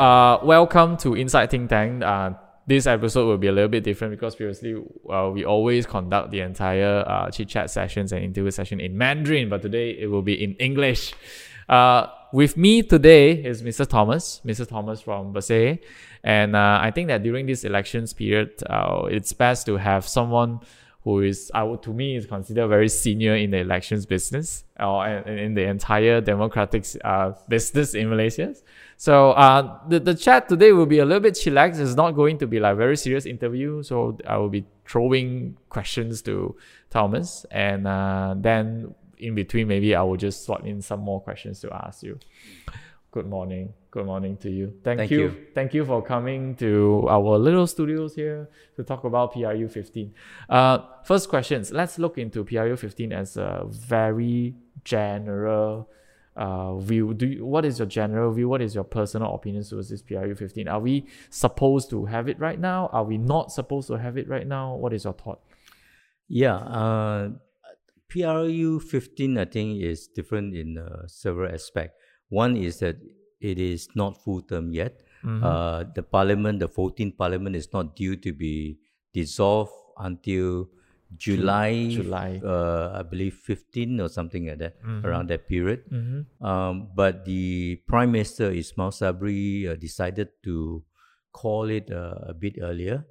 uh, welcome to Inside Think Tank. Uh, this episode will be a little bit different because previously uh, we always conduct the entire uh, chit chat sessions and interview session in Mandarin, but today it will be in English. Uh, with me today is Mr. Thomas, Mr. Thomas from Bersih. And uh, I think that during this elections period, uh, it's best to have someone who is, I would, to me, is considered very senior in the elections business or uh, in the entire democratic uh, business in Malaysia. So uh, the, the chat today will be a little bit chillax. It's not going to be like very serious interview. So I will be throwing questions to Thomas. And uh, then in between, maybe I will just slot in some more questions to ask you. Good morning. Good morning to you. Thank, Thank you. you. Thank you for coming to our little studios here to talk about PRU 15. Uh, first questions. Let's look into PRU 15 as a very general uh, view. Do you, what is your general view? What is your personal opinion towards this PRU 15? Are we supposed to have it right now? Are we not supposed to have it right now? What is your thought? Yeah, uh, PRU 15, I think, is different in uh, several aspects. One is that it is not full term yet. Mm-hmm. Uh, the parliament, the 14th parliament, is not due to be dissolved until July, July. Uh, I believe 15 or something like that, Mhm. around that period. Mm-hmm. Um, but the Prime Minister Ismail Sabri uh, decided to call it uh, a bit earlier,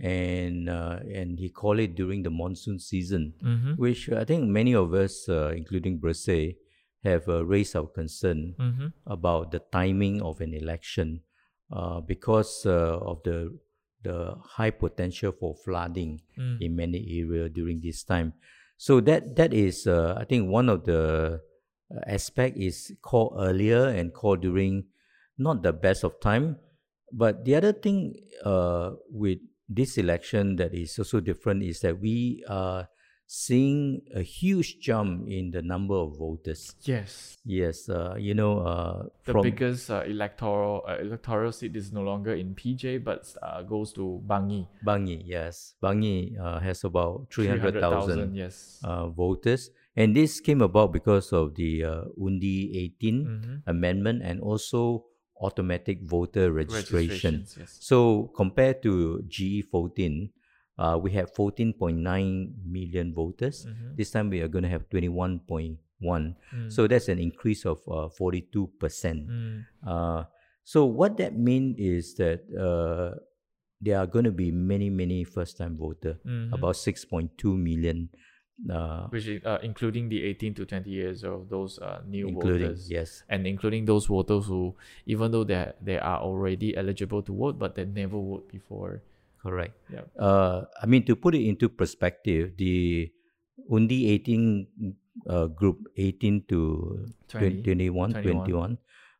and uh, and he called it during the monsoon season, Mm-hmm. which I think many of us, uh, including Bersih, have uh, raised our concern Mm-hmm. about the timing of an election uh, because uh, of the the high potential for flooding Mm. in many areas during this time. So that that is, uh, I think, one of the uh, aspect is called earlier and called during not the best of time. But the other thing uh, with this election that is also different is that we are seeing a huge jump in the number of voters. Yes. Yes, uh, you know, uh, The from biggest uh, electoral uh, electoral seat is no longer in PJ, but uh, goes to Bangi. Bangi, yes, Bangi uh, has about three hundred 300,000, thousand Yes. uh, voters, and this came about because of the uh, Undi 18 Mhm. amendment and also automatic voter registration. Yes. So compared to GE 14, uh, we have 14.9 million voters. Mhm. This time we are going to have 21.1. Mm. So that's an increase of uh, 42%. Mm. Uh, so what that means is that uh, there are going to be many, many first-time voter, Mhm. about 6.2 million, uh, which is uh, including the 18 to 20 years of those uh, new including voters yes, and including those voters who even though they they are already eligible to vote but they never vote before correct. yeah Uh, I mean to put it into perspective, the Undi 18 uh, group 18 to 20, 21, 21. 21,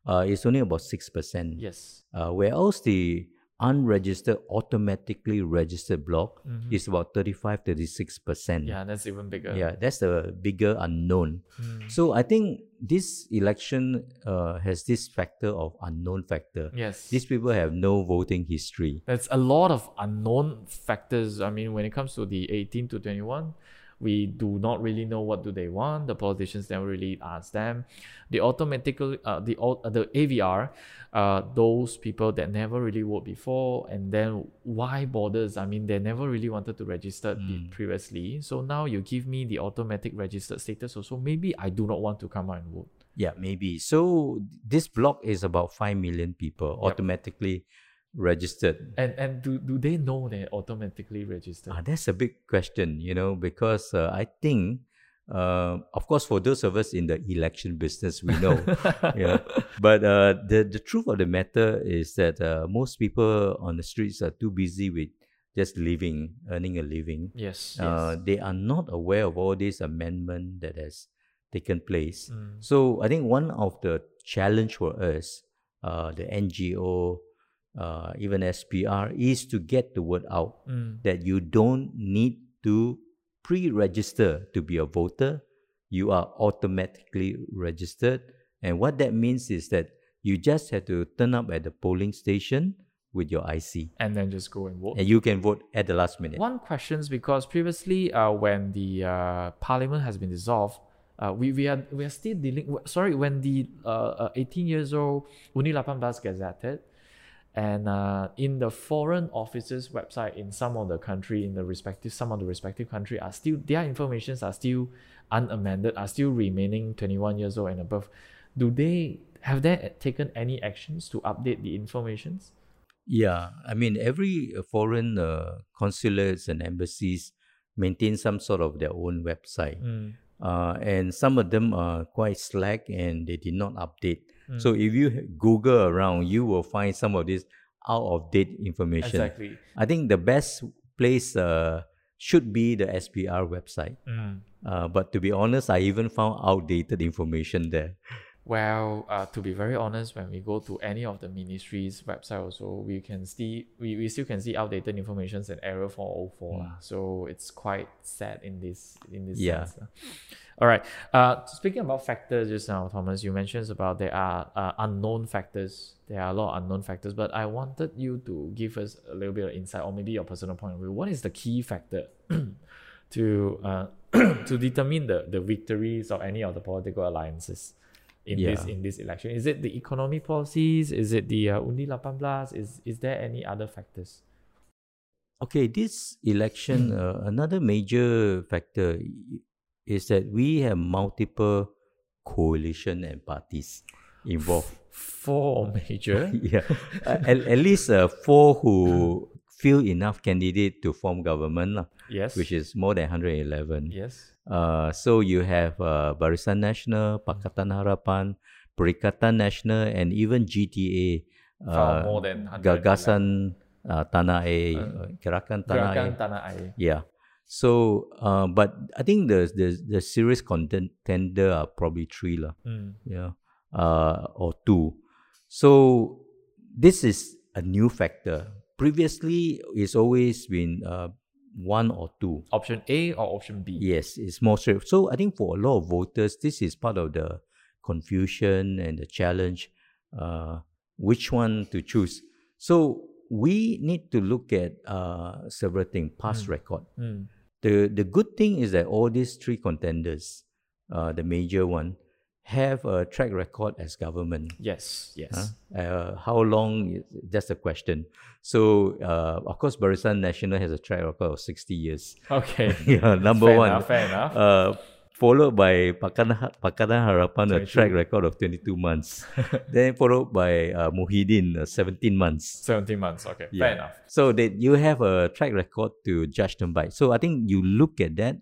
uh, is only about six percent. yes Uh, whereas the unregistered automatically registered block Mhm. is about 35 36 percent. yeah that's even bigger yeah that's the bigger unknown Mm. so i think this election uh, has this factor of unknown factor yes these people have no voting history that's a lot of unknown factors. I mean, when it comes to the 18 to 21, we do not really know what do they want. The politicians never really ask them. The automatically, uh, the uh, the AVR, uh, those people that never really vote before, and then why borders I mean, they never really wanted to register Mm. previously. So now you give me the automatic registered status. Also, maybe I do not want to come out and vote. yeah maybe so this block is about 5 million people Yep. automatically registered And and do, do they know they're automatically registered? Ah, that's a big question, you know, because uh, I think, uh, of course, for those of us in the election business, we know, yeah. But uh, the the truth of the matter is that uh, most people on the streets are too busy with just living, earning a living. yes. yes. Uh, they are not aware of all this amendment that has taken place. Mm. So I think one of the challenge for us, uh, the NGO, uh, even SPR, is to get the word out Mm. that you don't need to pre-register to be a voter. You are automatically registered, and what that means is that you just have to turn up at the polling station with your IC, and then just go and vote. and you can vote at the last minute. One question is because previously, uh, when the uh, parliament has been dissolved, uh, we, we are we are still dealing. Sorry, when the uh, uh, 18 years old Undi 18 gazetted, and uh, in the foreign offices website in some of the country in the respective some of the respective country are still their informations are still unamended are still remaining 21 years old and above. Do they have they taken any actions to update the informations? Yeah i mean every uh, foreign uh, consulates and embassies maintain some sort of their own website. Mm. uh, and some of them are quite slack and they did not update Mm. so if you google around you will find some of this out of date information exactly i think the best place uh, should be the spr website mm. uh, but to be honest i even found outdated information there Well, uh, to be very honest, when we go to any of the ministries' website, also we can see we, we still can see outdated information and error 404. lah. So it's quite sad in this in this Yeah. sense. All right. Uh, speaking about factors just now, Thomas, you mentioned about there are uh, unknown factors. There are a lot of unknown factors, but I wanted you to give us a little bit of insight, or maybe your personal point of view. What is the key factor to uh, to determine the, the victories of any of the political alliances in this in this election? Is it the economy policies? Is it the uh, Undi 18? Is is there any other factors? Okay, this election, uh, another major factor is that we have multiple coalition and parties involved. Four major. yeah, at, at least uh, four who feel enough candidate to form government, yes. which is more than 111. yes. Uh, so you have uh, Barisan Nasional, Pakatan Harapan, Perikatan Nasional, and even GTA. Uh, more than Gagasan uh, Tanah Air, Uh, uh, Gerakan Tanah Gerakan Air. Tanah Air. Yeah. So, uh, but I think the the the serious contender are probably three lah. Mm. Yeah, uh, or two. So this is a new factor. Previously, it's always been uh, one or two. Option A or option B? Yes, it's more straight. So I think for a lot of voters, this is part of the confusion and the challenge. Uh, which one to choose? So we need to look at uh, several things. Past record. Mm. The the good thing is that all these three contenders, uh, the major one, have a track record as government. Yes. Yes. Huh? Uh, how long? That's the question. So, uh, of course, Barisan National has a track record of 60 years. Okay. yeah, number fair one. Enough, fair enough. Uh, followed by Pakatan, Pakatan Harapan, a track record of 22 months. then followed by uh, Muhyiddin, uh, 17 months. 17 months. Okay. Yeah. Fair enough. So that you have a track record to judge them by. So I think you look at that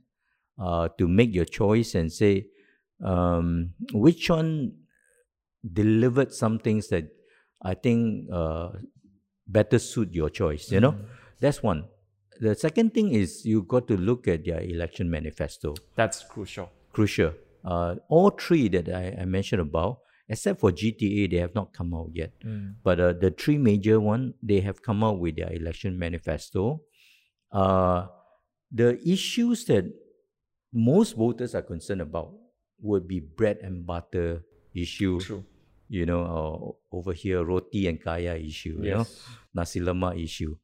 uh, to make your choice and say um, which one delivered some things that I think uh, better suit your choice. You know, that's one. The second thing is you've got to look at their election manifesto. That's crucial. Crucial. Uh, all three that I, I mentioned about, except for GTA, they have not come out yet. Mm. But uh, the three major one, they have come out with their election manifesto. Uh, the issues that most voters are concerned about would be bread and butter issue. True. You know, uh, over here roti and kaya issue. You know, Yes. nasi lemak issue.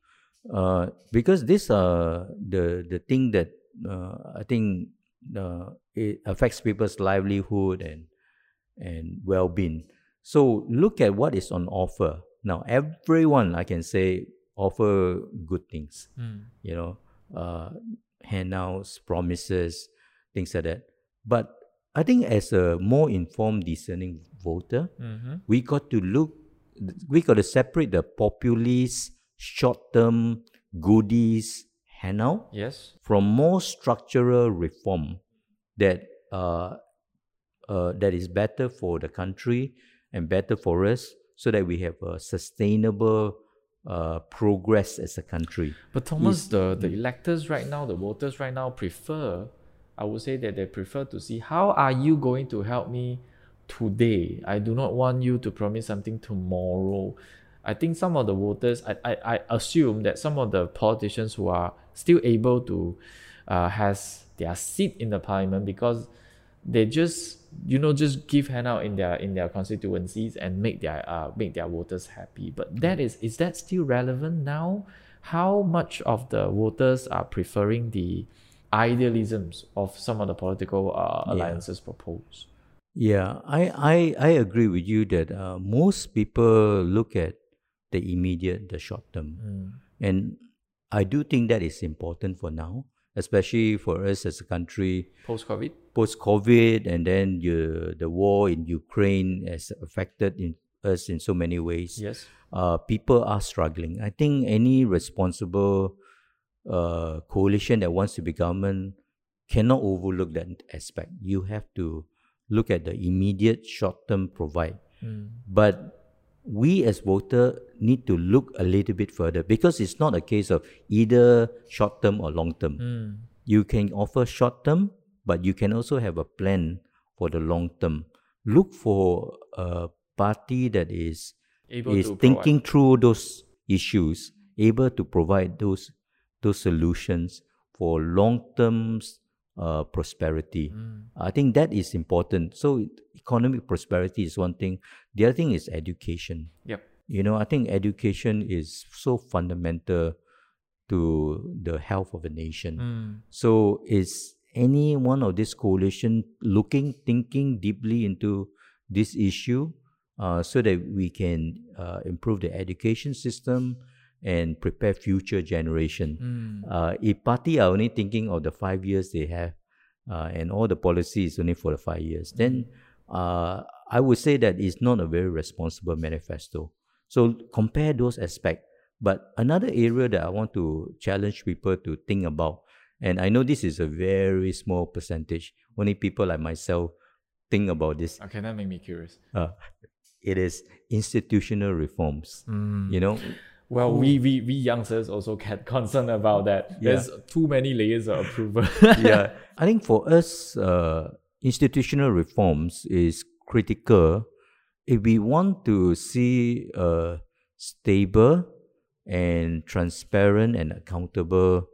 Uh, because these are the the thing that uh, I think uh, it affects people's livelihood and and well-being. So look at what is on offer now. Everyone I can say offer good things. Mm. You know, uh, handouts, promises, things like that. But I think as a more informed, discerning voter, Mm-hmm. we got to look we got to separate the populist short-term goodies handout Yes. from more structural reform that uh, uh, that is better for the country and better for us so that we have a sustainable uh, progress as a country But Thomas, the, the electors right now, the voters right now prefer, I would say that they prefer to see how are you going to help me today? I do not want you to promise something tomorrow. I think some of the voters, I, I, I assume that some of the politicians who are still able to uh, has their seat in the parliament because they just you know just give handout in their in their constituencies and make their uh, make their voters happy but that is is that still relevant now how much of the voters are preferring the idealisms of some of the political uh, Yeah. alliances proposed Yeah, I, I, I agree with you that uh, most people look at the immediate, the short term. Mm. And I do think that is important for now, especially for us as a country Post COVID. post COVID, and then you, the war in Ukraine has affected in us in so many ways. Yes. Uh, people are struggling. I think any responsible uh, coalition that wants to be government cannot overlook that aspect. You have to look at the immediate short term provide, Mm. but we as voter need to look a little bit further because it's not a case of either short term or long term Mm. you can offer short term, but you can also have a plan for the long term. Look for a party that is Able is to provide. thinking through those issues, able to provide those those solutions for long term uh, prosperity. Mm. I think that is important. So economic prosperity is one thing. The other thing is education. Yep. You know, I think education is so fundamental to the health of a nation. Mm. So is any one of this coalition looking, thinking deeply into this issue uh, so that we can uh, improve the education system and prepare future generation? Mm. Uh, if party are only thinking of the five years they have uh, and all the policy is only for the five years, then uh, I would say that it's not a very responsible manifesto. So compare those aspects. But another area that I want to challenge people to think about, and I know this is a very small percentage, only people like myself think about this. Okay, that make me curious. Uh, it is institutional reforms. Mm. You know, Well, we, we we youngsters also get concerned about that. Yeah. There's too many layers of approval. yeah, I think for us, uh, institutional reforms is critical if we want to see a stable and transparent and accountable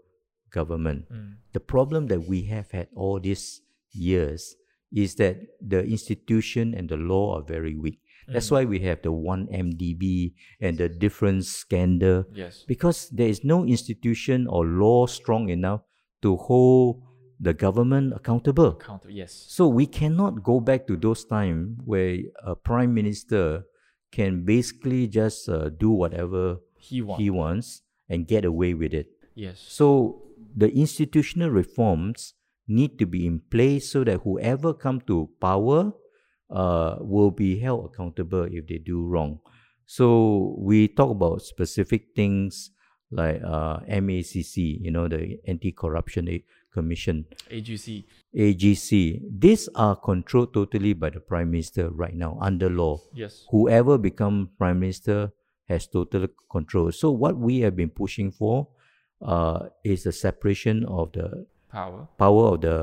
government. Mm. The problem that we have had all these years is that the institution and the law are very weak. That's why we have the one MDB and the different scandal Yes. because there is no institution or law strong enough to hold the government accountable. Counter. Yes. So we cannot go back to those times where a prime minister can basically just uh, do whatever He won. he wants and get away with it. yes. So the institutional reforms need to be in place so that whoever come to power uh, will be held accountable if they do wrong. So we talk about specific things like uh, MACC, you know, the Anti-Corruption A- Commission, AGC. AGC. These are controlled totally by the Prime Minister right now under law Yes. whoever become prime minister has total control. So what we have been pushing for uh, is the separation of the Power. power of the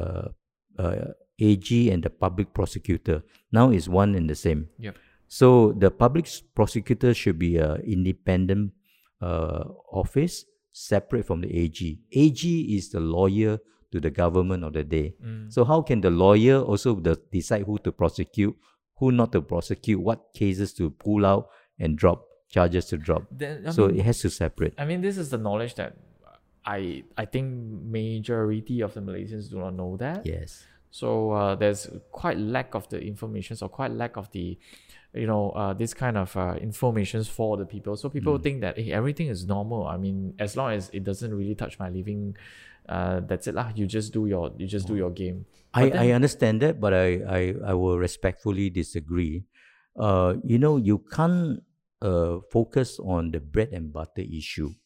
uh, AG and the public prosecutor. Now is one and the same. Yep. So the public prosecutor should be an independent uh, office, separate from the AG. AG is the lawyer to the government of the day. Mm. So how can the lawyer also the, decide who to prosecute, who not to prosecute, what cases to pull out and drop, charges to drop. Then, so mean, it has to separate. I mean, this is the knowledge that I I think majority of the Malaysians do not know that. Yes. So uh, there's quite lack of the information, or quite lack of the, you know, uh, this kind of uh, informations for the people. So people Mm. think that hey, everything is normal. I mean, as long as it doesn't really touch my living, uh, that's it lah. You just do your you just do your game. I, But I understand that, but I, I, I will respectfully disagree. Uh, you know, you can't uh, focus on the bread and butter issue.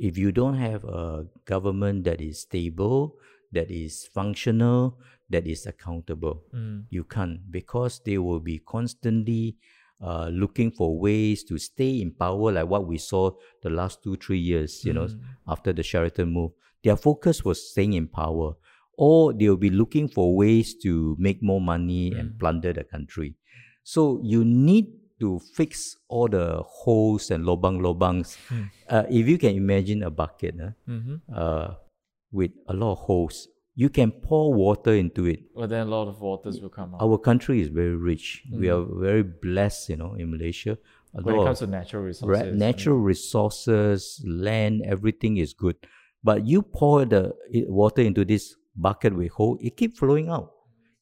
If you don't have a government that is stable, that is functional, that is accountable, Mm, you can't because they will be constantly uh, looking for ways to stay in power, like what we saw the last two, three years, you know, Mm. after the Sheraton move. Their focus was staying in power, or they'll be looking for ways to make more money and Mm. plunder the country. So you need to fix all the holes and lobang lobangs. Mm. Uh, if you can imagine a bucket uh, mhm. uh, with a lot of holes, you can pour water into it But then a lot of waters will come out. our country is very rich. We Mm. are very blessed, you know, in Malaysia. A when it comes to natural resources. Mean, natural resources, land, everything is good. But you pour the water into this bucket with hole, it keep flowing out.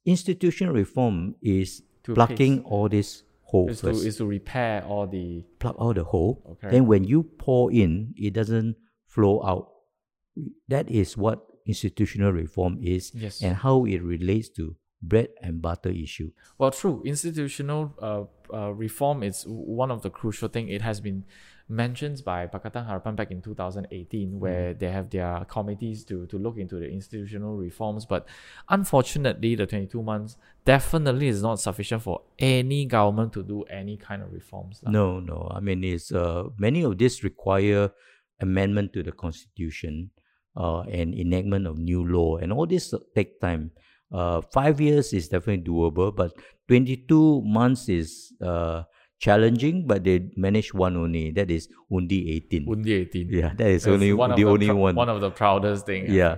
Institutional reform is To plucking all these holes. Is to, is to repair all the. Plug out the hole. Okay. Then when you pour in, it doesn't flow out. That is what institutional reform is Yes. and how it relates to bread and butter issue. Well, true. Institutional uh, uh, reform is one of the crucial thing. It has been mentioned by Pakatan Harapan back in 2018, where they have their committees to, to look into the institutional reforms. But unfortunately, the 22 months definitely is not sufficient for any government to do any kind of reforms. No, no. I mean, it's uh, many of these require amendment to the constitution uh, and enactment of new law, and all this take time. Uh, five years is definitely doable, but 22 months is uh, challenging. But they manage one only. That is Undi 18. Undi 18. yeah, that is That's only one of the only one. One of the proudest thing. Yeah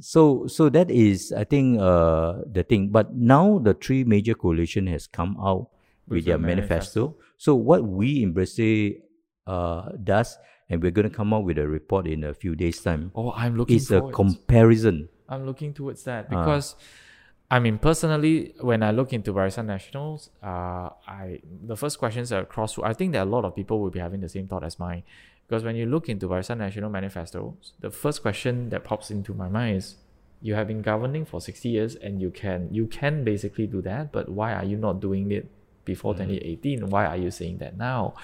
so so that is i think uh the thing but now the three major coalition has come out with, With their the manifesto. so what we in Bersih uh does and we're going to come out with a report in a few days time Oh, I'm looking is a comparison I'm looking towards that Ah. because I mean personally when I look into Barisan Nationals, uh I the first questions that cross I think that a lot of people will be having the same thought as mine. Because when you look into Barisan National manifestos, the first question that pops into my mind is you have been governing for 60 years and you can you can basically do that, but why are you not doing it before 2018? Why are you saying that now?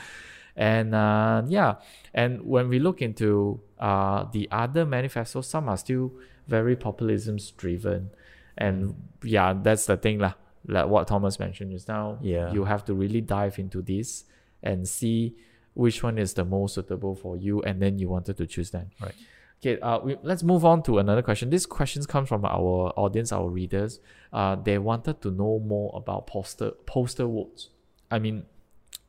And uh, yeah, and when we look into uh, the other manifestos, some are still very populism driven. And yeah, that's the thing, lah. Like what Thomas mentioned just now. Yeah. You have to really dive into this and see which one is the most suitable for you, and then you wanted to choose that. Right. Okay, uh, we, let's move on to another question. This question comes from our audience, our readers. Uh, they wanted to know more about poster poster votes. I mean,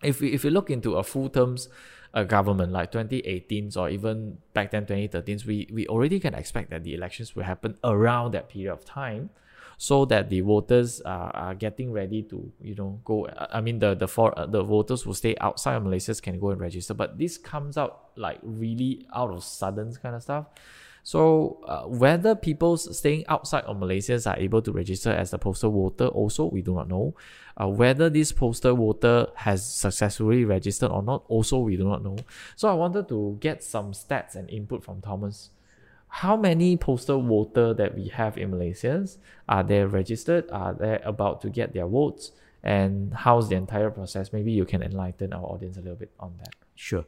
if we if we look into a full terms uh, government like 2018 or even back then 2013, we we already can expect that the elections will happen around that period of time, so that the voters are, are getting ready to you know go. I mean the the for uh, the voters who stay outside of Malaysia can go and register, but this comes out like really out of sudden kind of stuff. So uh, whether people staying outside of Malaysia are able to register as a postal voter, also we do not know. Uh, whether this postal voter has successfully registered or not, also we do not know. So I wanted to get some stats and input from Thomas. How many postal voter that we have in Malaysia? Are they registered? Are they about to get their votes? And how's the entire process? Maybe you can enlighten our audience a little bit on that. Sure.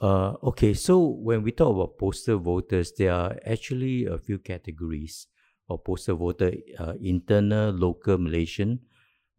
Uh, okay, so when we talk about postal voters, there are actually a few categories of postal voter: uh, internal, local, Malaysian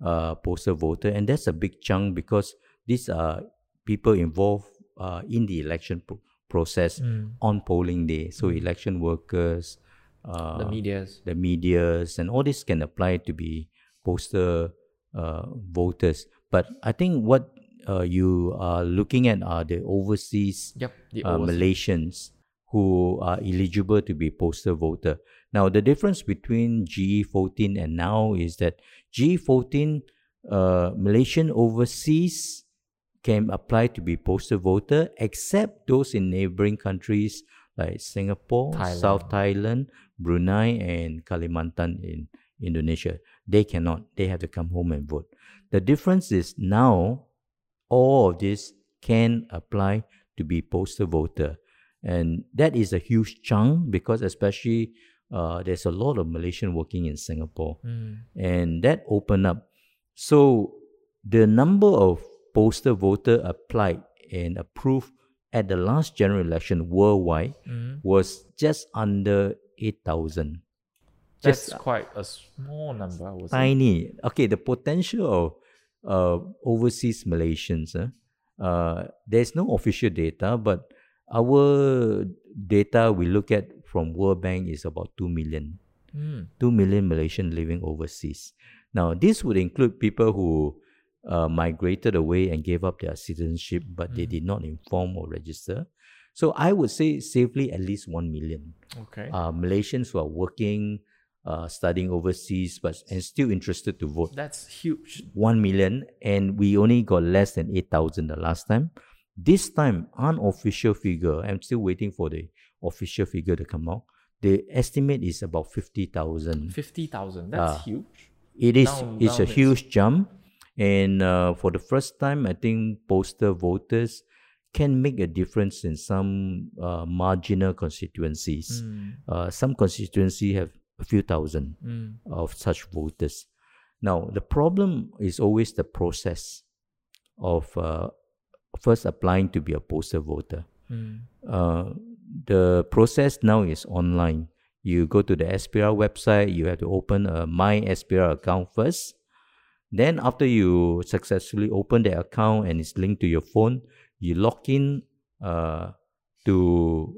uh, postal voter, and that's a big chunk because these are people involved uh, in the election pro- process on polling day. So election workers, uh, The medias. the medias, and all this can apply to be postal uh, voters. But I think what you are looking at are the overseas Yep. The uh. Malaysians who are eligible to be postal voter. Now, the difference between GE14 and now is that GE14 uh, Malaysian overseas can apply to be postal voter except those in neighboring countries like Singapore, Thailand. South Thailand, Brunei, and Kalimantan in Indonesia. They cannot. They have to come home and vote. The difference is now all of this can apply to be postal voter. And that is a huge chunk because especially uh, there's a lot of Malaysian working in Singapore. Mm. And that opened up. So the number of postal voter applied and approved at the last general election worldwide Mm. was just under 8,000. That's Just quite a small number, I would say. tiny. Okay, the potential of uh, overseas Malaysians, uh, uh, there's no official data, but our data we look at from World Bank is about 2 million. Mm. 2 million Malaysian living overseas. Now, this would include people who uh, migrated away and gave up their citizenship, but they did not inform or register. So I would say safely at least 1 million Okay. uh, Malaysians who are working, uh, studying overseas, but and still interested to vote. That's huge. 1 million, and we only got less than 8,000 the last time. This time, unofficial figure, I'm still waiting for the official figure to come out. The estimate is about 50,000. 50,000. That's Ah. huge. It is Now- it's now a it's- huge jump, And uh, for the first time, I think postal voters can make a difference in some uh, marginal constituencies. Mm. Uh, some constituency have a few thousand Mm. of such voters. Now, the problem is always the process of uh, first applying to be a postal voter. Mm. Uh, the process now is online. You go to the SPR website, you have to open a My SPR account first. Then, after you successfully open the account and it's linked to your phone, you log in uh, to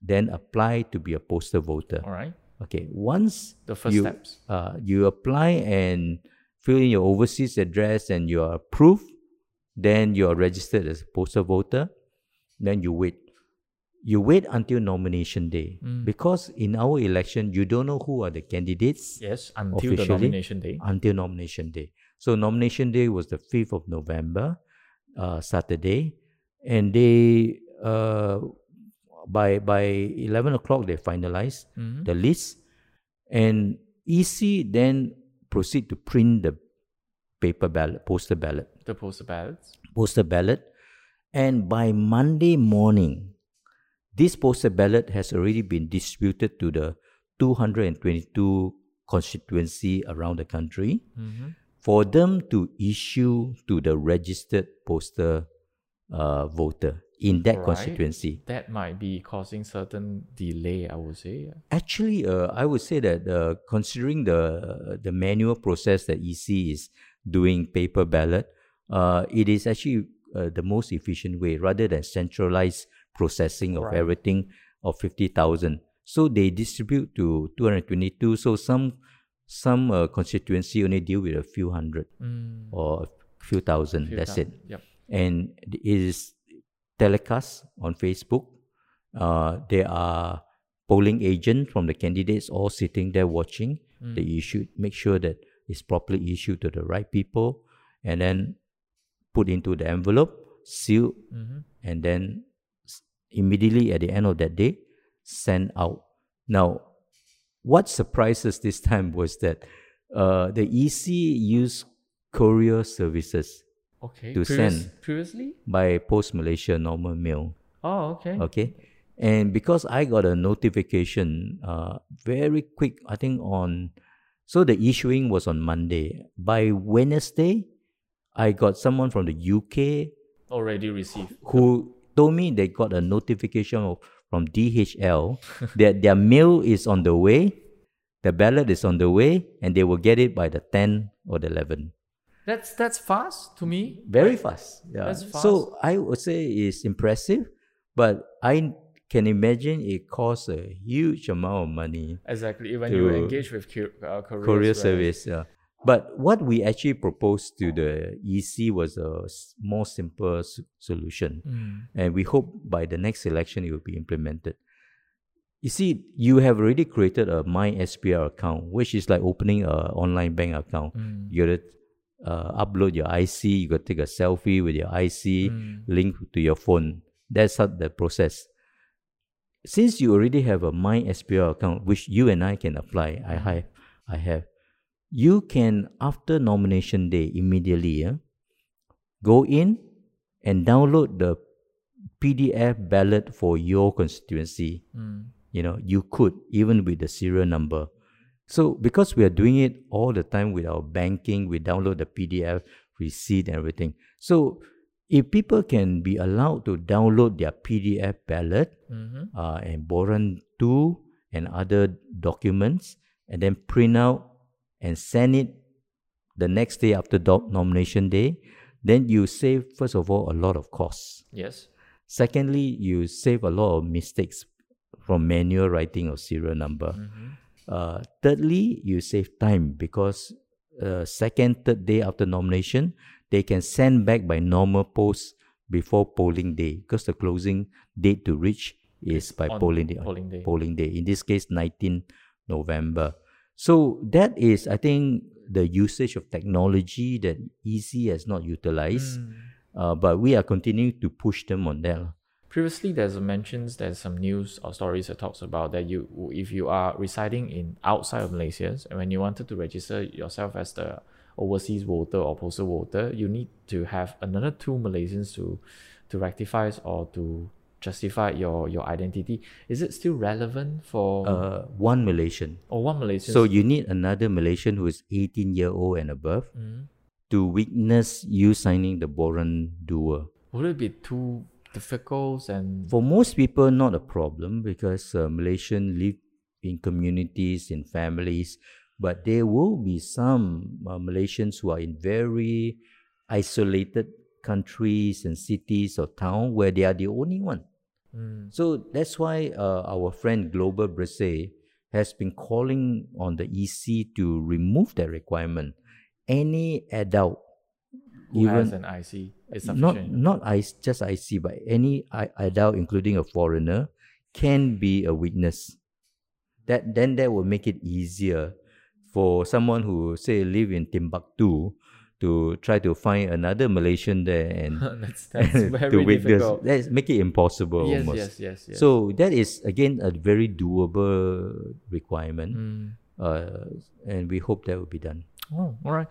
then apply to be a postal voter. All right. Okay, once The first you, steps. uh, you apply and fill in your overseas address and you are approved, then you are registered as a postal voter. Then you wait. You wait until nomination day Mm. because in our election you don't know who are the candidates Yes, until the nomination day. until nomination day. So nomination day was the fifth of November, uh, Saturday, and they uh, by by eleven o'clock they finalized Mhm. the list, and EC then proceed to print the paper ballot, poster ballot, The postal ballots. poster ballot, and by Monday morning, this poster ballot has already been distributed to the 222 constituency around the country Mhm. for them to issue to the registered poster uh, voter in that Right. constituency. That might be causing certain delay, I would say. Actually, uh, I would say that uh, considering the the manual process that EC is doing paper ballot, uh, it is actually uh, the most efficient way rather than centralized processing of Right. everything of fifty thousand. So they distribute to two hundred twenty two. So some some uh, constituency only deal with a few hundred Mm. or a few thousand. Few That's time. it Yep. and it is telecast on Facebook. Uh, there are polling agents from the candidates all sitting there watching. Mm. They issue make sure that it's properly issued to the right people, and then put into the envelope, sealed, Mhm. and then immediately at the end of that day, sent out. Now, what surprised us this time was that uh, the EC used courier services Okay. to Previous- send. Previously? by Pos Malaysia normal mail. Oh, okay. Okay. And because I got a notification uh, very quick, I think on, so the issuing was on Monday. By Wednesday, I got someone from the UK Already received. who told me they got a notification of, from DHL that their mail is on the way, the ballot is on the way, and they will get it by the 10 or the 11. That's that's fast to me. Very fast. Yeah. That's So I would say it's impressive, but I can imagine it costs a huge amount of money. Exactly. When you engage with cu- uh, couriers, Courier right? service. Yeah. But what we actually proposed to the EC was a more simple s- solution. Mm. And we hope by the next election it will be implemented. You see, you have already created a My SPR account, which is like opening an online bank account. Mm. You uh, upload your IC, you got to take a selfie with your IC, Mm. link to your phone. That's how the process. Since you already have a My SPR account, which you and I can apply, I have, I have. You can after nomination day immediately, yeah, go in and download the PDF ballot for your constituency Mm. you know you could even with the serial number so because we are doing it all the time with our banking we download the pdf receipt and everything so if people can be allowed to download their pdf ballot Mhm. uh, and Borang 2 and other documents and then print out and send it the next day after do- nomination day then you save first of all a lot of costs Yes. Secondly, you save a lot of mistakes from manual writing of serial number. Mhm. Uh, thirdly, you save time because uh, second, third day after nomination, they can send back by normal post before polling day because the closing date to reach is by polling day. polling day. Polling day. In this case, 19 November. So that is, I think, the usage of technology that EC has not utilized. Mm. Uh, but we are continuing to push them on that. Previously, there's a mentions, there's some news or stories that talks about that you, if you are residing in outside of Malaysia, and when you wanted to register yourself as the overseas voter or postal voter, you need to have another two Malaysians to to rectify or to justify your your identity. Is it still relevant for Uh, one Malaysian. or one Malaysian? So you need another Malaysian who is 18 year old and above Mm. to witness you signing the Borang Dua. would it be too difficult and For most people, not a problem because uh, Malaysian live in communities, in families, but there will be some uh, Malaysians who are in very isolated countries and cities or town where they are the only one. Mm. So that's why uh, our friend Global Bersih has been calling on the EC to remove that requirement. Any adult, who has even an IC is not sufficient? not I, just IC, but any adult, including a foreigner, can be a witness. That then that will make it easier for someone who say live in Timbuktu to try to find another Malaysian there and that's that's to witness. difficult. Let's make it impossible Yes, almost. yes, yes, yes. So that is again a very doable requirement, Mm. uh, and we hope that will be done. Oh, all right.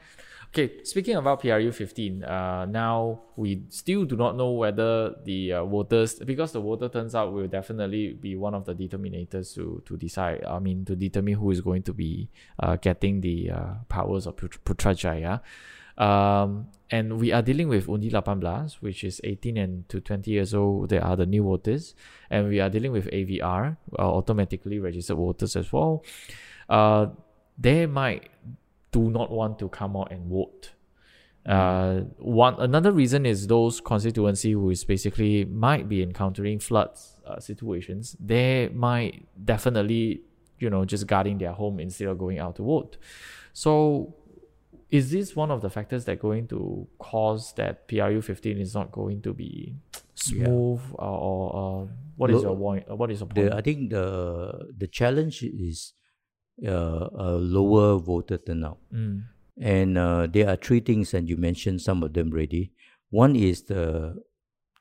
Okay, speaking about PRU 15, uh, now we still do not know whether the uh, voters, because the voter turns out will definitely be one of the determinators to, to decide, I mean, to determine who is going to be uh, getting the uh, powers of Put- Putrajaya. Um, and we are dealing with Undi 18, which is 18 and to 20 years old. They are the new voters. And we are dealing with AVR, uh, automatically registered voters as well. Uh, they might do not want to come out and vote. Uh, one another reason is those constituency who is basically might be encountering floods uh, situations. They might definitely, you know, just guarding their home instead of going out to vote. So, is this one of the factors that going to cause that PRU fifteen is not going to be Yeah. smooth or, or uh, what is Lo- your point? What is your point? I think the the challenge is a lower voter turnout, Mm, and uh, there are three things, and you mentioned some of them already. One is the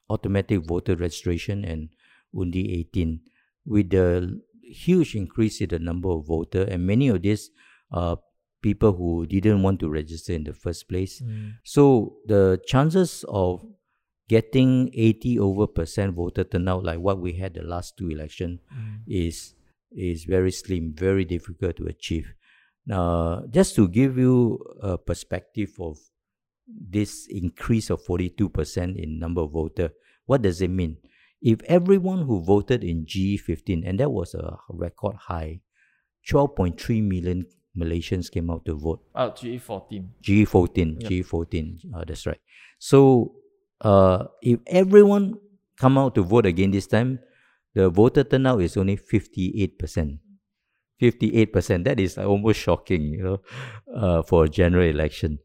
automatic voter registration and Undi 18, with the huge increase in the number of voter, and many of these are people who didn't want to register in the first place. mm, So the chances of getting 80 over percent voter turnout like what we had the last two election mm. is is very slim, very difficult to achieve. Now, just to give you a perspective of this increase of 42% in number of voter, what does it mean? If everyone who voted in G15, and that was a record high, 12.3 million Malaysians came out to vote. Oh, GE fourteen. G14, Yep. G14, uh, that's right. So, uh, if everyone come out to vote again this time, the voter turnout is only 58%. 58%, that is almost shocking, you know, uh, for a general election.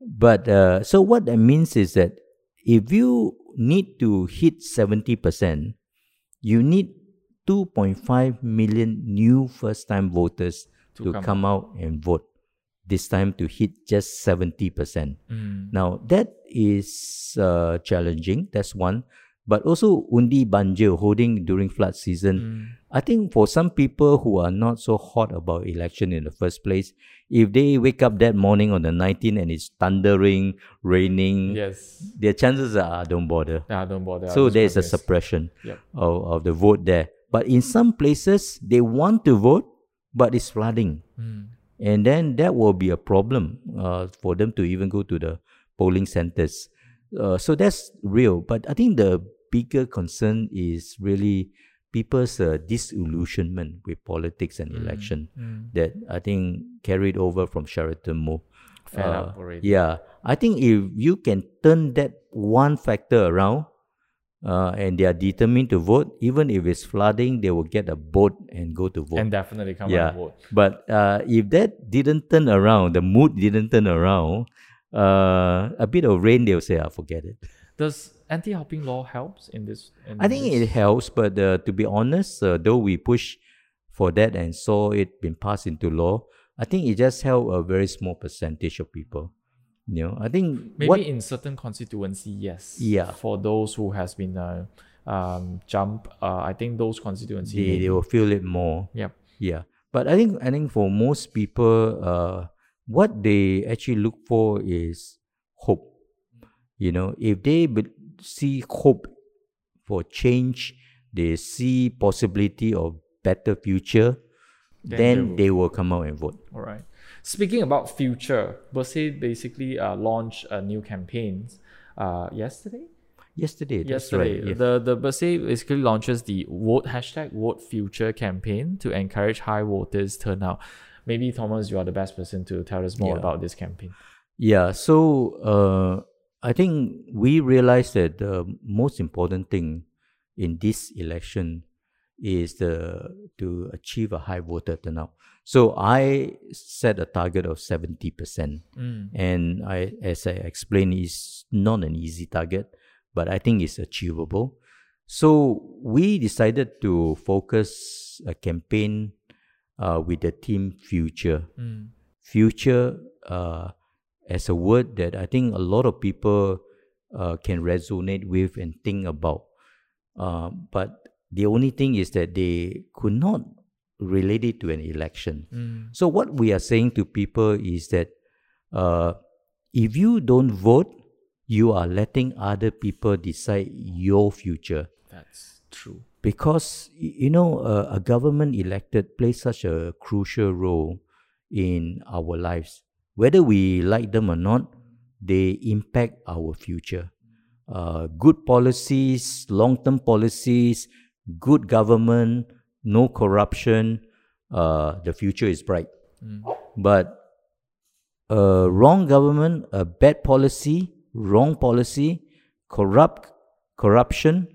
But, uh, so what that means is that if you need to hit 70%, you need 2.5 million new first time voters To to, come come, out and vote. This time to hit just 70%. Mm. Now, that is uh, challenging. That's one. But also, undi banjir holding during flood season. Mm. I think for some people who are not so hot about election in the first place, if they wake up that morning on the 19th and it's thundering, raining, Yes. their chances are don't bother. Yeah, don't bother. So there's a suppression Yep. of, of the vote there. But in some places, they want to vote, but it's flooding. Mm. And then that will be a problem uh, for them to even go to the polling centers. Uh, so that's real. But I think the bigger concern is really people's uh, disillusionment with politics and election Mm. that I think carried over from Sheraton Move. Fed Uh, up already. Yeah, I think if you can turn that one factor around, uh, and they are determined to vote, even if it's flooding, they will get a boat and go to vote. And definitely come yeah, and vote. but uh, if that didn't turn around, the mood didn't turn around, uh, a bit of rain, they'll say, "I forget it." Does anti-hopping law helps in this? In I think this? it helps, but uh, to be honest, uh, though we push for that and saw it being passed into law, I think it just helped a very small percentage of people. You know, I think maybe what in certain constituency, yes. Yeah. For those who has been uh, um jump, uh, I think those constituency. they, they will feel it more. Yep. Yeah, but I think I think for most people, uh, what they actually look for is hope. You know, if they see hope for change, they see possibility of better future, Then then, they will- they will come out and vote. All right. Speaking about future, Bersih basically uh, launched a new campaign uh, yesterday. Yesterday, yesterday, right. yeah. the the Bersih basically launches the vote hashtag Vote Future campaign to encourage high voters turnout. Maybe Thomas, you are the best person to tell us more Yeah. about this campaign. Yeah, so uh, I think we realized that the most important thing in this election is the to achieve a high voter turnout. So I set a target of seventy percent, Mm. and I, as I explained, is not an easy target, but I think it's achievable. So we decided to focus a campaign uh, with the team future Mm. future uh, as a word that I think a lot of people uh, can resonate with and think about. Uh, but the only thing is that they could not relate it to an election. Mm. So, what we are saying to people is that uh, if you don't vote, you are letting other people decide your future That's true. because you know uh, a government elected plays such a crucial role in our lives whether we like them or not they impact our future uh, good policies long-term policies good government no corruption uh, the future is bright Mm. but a wrong government, a bad policy, wrong policy, corrupt corruption,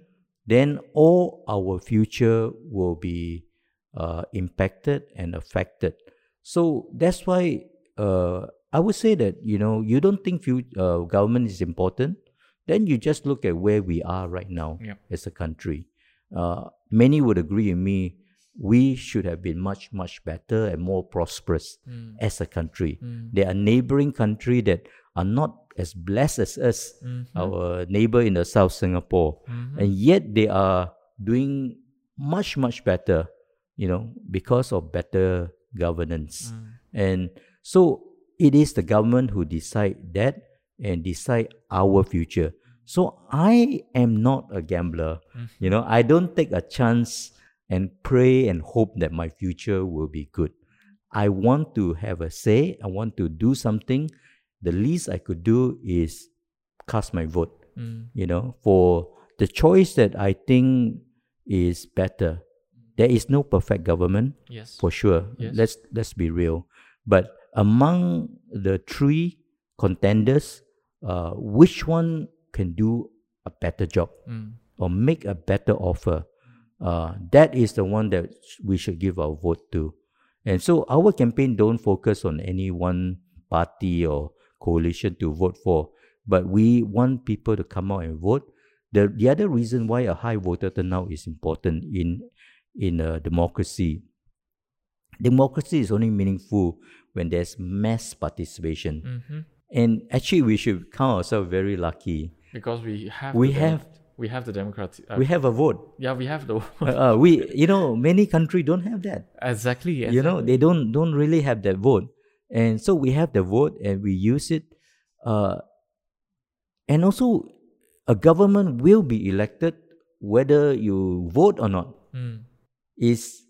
then all our future will be uh, impacted and affected. So that's why uh, I would say that you know you don't think fu- uh, government is important, then you just look at where we are right now Yep. as a country. Uh, many would agree with me. We should have been much much better and more prosperous Mm. as a country. Mm. There are neighboring countries that are not as blessed as us, Mhm. our neighbor in the South Singapore, Mhm. and yet they are doing much much better, you know, because of better governance. Mm. And so it is the government who decide that and decide our future. So I am not a gambler. You know, I don't take a chance and pray and hope that my future will be good. I want to have a say. I want to do something. The least I could do is cast my vote, Mm. you know, for the choice that I think is better. There is no perfect government Yes. for sure. Yes. Let's let's be real. But among the three contenders, uh, which one can do a better job Mm. or make a better offer? Uh, that is the one that we should give our vote to. And so our campaign don't focus on any one party or coalition to vote for, but we want people to come out and vote. The the other reason why a high voter turnout is important in in a democracy. Democracy is only meaningful when there's mass participation. Mhm. And actually, we should count ourselves very lucky. Because we have We have- we have the democratic uh, We have a vote. yeah we have the Uh, uh, we, you know, many countries don't have that. exactly, You know, they don't don't really have that vote, and so we have the vote and we use it. Uh, and also, a government will be elected whether you vote or not. Mm. Is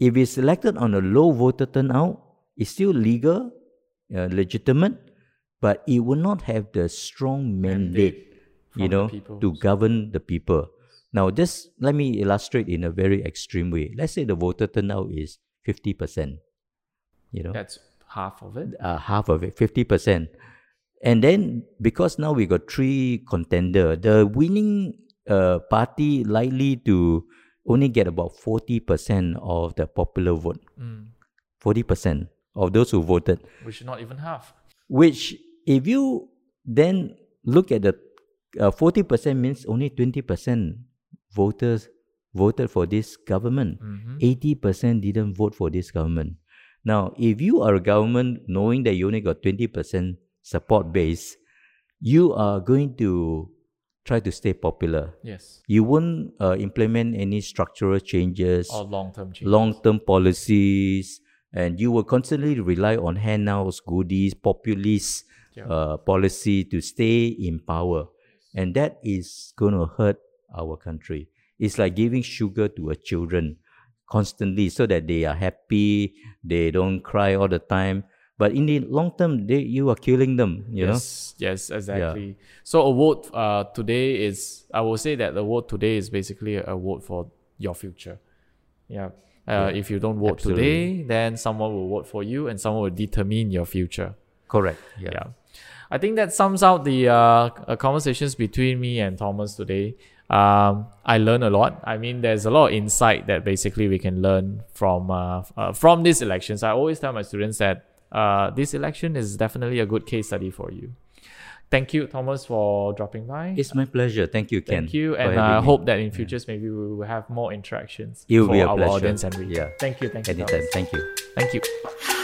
if it's elected on a low voter turnout, it's still legal, uh, legitimate, but it will not have the strong mandate you know, to govern the people. Now, just let me illustrate in a very extreme way. Let's say the voter turnout is 50%, you know, That's half of it. uh, half of it, 50%. And then, because now we got three contender, the winning uh, party likely to only get about 40% of the popular vote. Mm. 40% of those who voted Which is not even half. which if you then look at the uh, 40% means only 20% voters voted for this government Mhm. 80% didn't vote for this government now if you are a government knowing that you only got 20% support base you are going to try to stay popular Yes. you won't uh, implement any structural changes Or long term change. long term policies, and you will constantly rely on handouts, goodies, populist Yeah. uh, policy to stay in power, and that is going to hurt our country. It's like giving sugar to a children constantly so that they are happy, they don't cry all the time. But in the long term, they you are killing them. You know. yes, yes, exactly. So a vote uh, today is, I will say that the vote today is basically a vote for your future. Yeah. Uh, Yeah, if you don't vote absolutely. today, then someone will vote for you and someone will determine your future. Correct. Yeah. Yeah. I think that sums out the uh, uh, conversations between me and Thomas today. Um, I learned a lot. I mean, there's a lot of insight that basically we can learn from uh, uh, from these elections. I always tell my students that uh, this election is definitely a good case study for you. Thank you, Thomas, for dropping by. It's my pleasure. Thank you, Kenn. Thank you, and I me. hope that in futures maybe we will have more interactions It will for be a our pleasure. audience and readers. Yeah. Thank you, thank you, Anytime. Thomas. Thank you. Thank you.